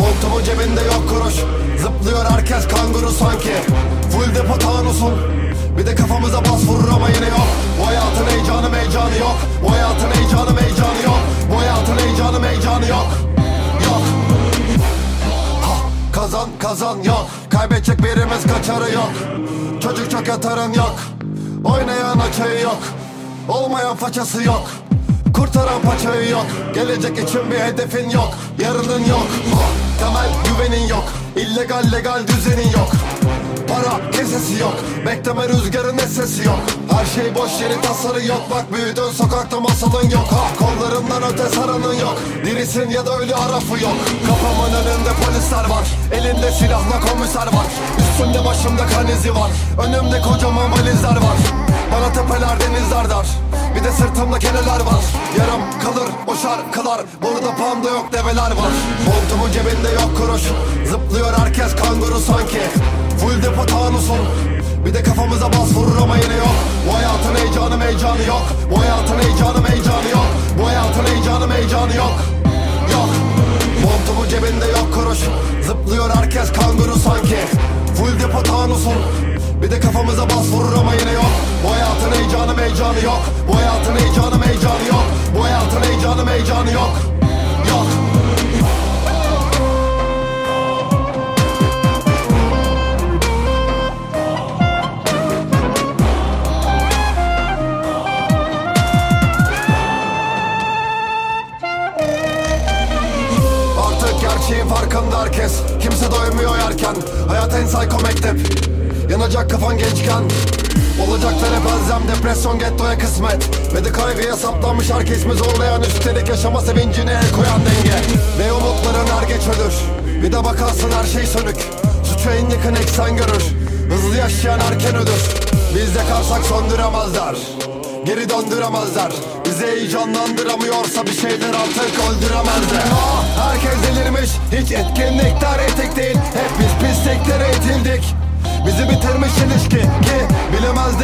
Montumun cebinde yok kuruş. Zıplıyor herkes kanguru sanki. Full depo tanusun. Bir de kafamıza bas vurur ama yine yok. Bu hayatın heyecanı meycanı Kazan yok Kaybedecek birimiz kaçarı yok. Çocuk çok yatarın yok. Oynayan açığı yok. Olmayan façası yok. Kurtaran paçayı yok. Gelecek için bir hedefin yok. Yarının yok. Ha, Temel güvenin yok. İllegal legal düzenin yok. Para kesesi yok. Bekleme rüzgarın sesi yok. Her şey boş yeri tasarı yok. Bak büyüdün sokakta masalın yok. Ha Kollarından öte saranın yok. Dirisin ya da ölü harafı yok. Kafamın önünde polisler var. Elinde silahla komiser var. Üstümde başımda kan izi var. Önümde kocaman valizler var. Bana tepeler denizler dar Bir de sırtımda keneler var. Yarım kalır o şarkılar Burada panda yok develer var. Montumun cebinde yok kuruş. Zıplıyor herkes kanguru sanki. Full depo tanusun. Bir de kafamıza bas vurur ama yine yok. Bu hayatın heyecanı meycanı yok. Bu hayatın heyecanı meycanı yok. Bu hayatın heyecanı meycanı yok. Yok. Montumun cebinde yok kuruş. Zıplıyor herkes kanguru sanki. Full depo tanusun. Bir de kafamıza bas vurur ama yine yok heyecanı yok. Bu hayatın heyecanı meycanı yok. Bu hayatın heyecanı meycanı yok. Yok. Artık gerçeğin farkında herkes. Kimse doymuyor yerken. Hayat en psycho mektep. Yanacak kafan gençken Olacaklar hep elzem Depresyon gettoya kısmet. Ve de kaygıya saplanmış herkes mi zorlayan Üstelik yaşama sevincine el koyan denge. Ve umutların er geç ölür. Bir de bakarsın her şey sönük. Suçu en yakın eksen görür. Hızlı yaşayan erken ölür. Biz yakarsak söndüremezler Geri döndüremezler. Bizi heyecanlandıramıyorsa bir şeyler artık öldüremezler. Ah, Herkes delirmiş. Hiç etkinlikler etik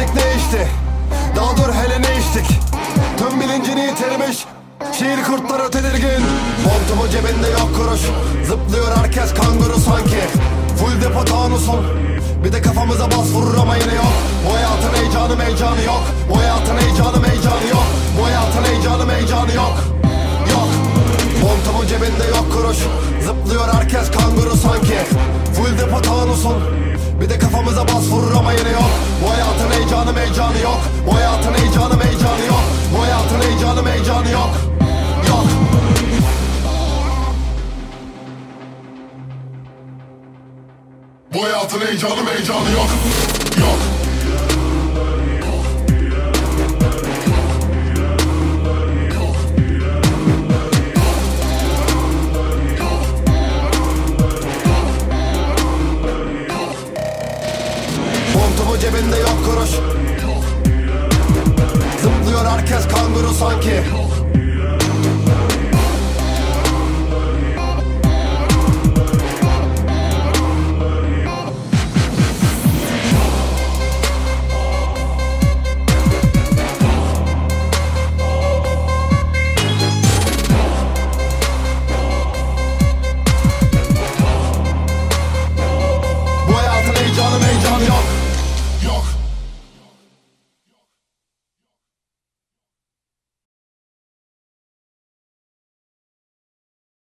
bilemezdik ne işti Daha dur hele ne içtik? Tüm bilincini yitirmiş Şiir kurtları tedirgin Montumun cebinde yok kuruş Zıplıyor herkes kanguru sanki. Full depo tanusun Bir de kafamıza bas vurur ama yine yok. Bu hayatın heyecanı meycanı yok. Bu hayatın heyecanı meycanı yok. Bu hayatın heyecanı meycanı yok. Yok. Montumun cebinde yok kuruş Zıplıyor herkes kanguru sanki. Full depo tanusun Bir de kafamıza bas vurur ama yine yok. Bu hayatın heyecanı meycanı yok. Bu hayatın heyecanı meycanı yok. Bu hayatın heyecanı meycanı yok. Yok. Bu hayatın heyecanı heyecanı yok. Yok cebinde yok kuruş. Zıplıyor herkes kanguru sanki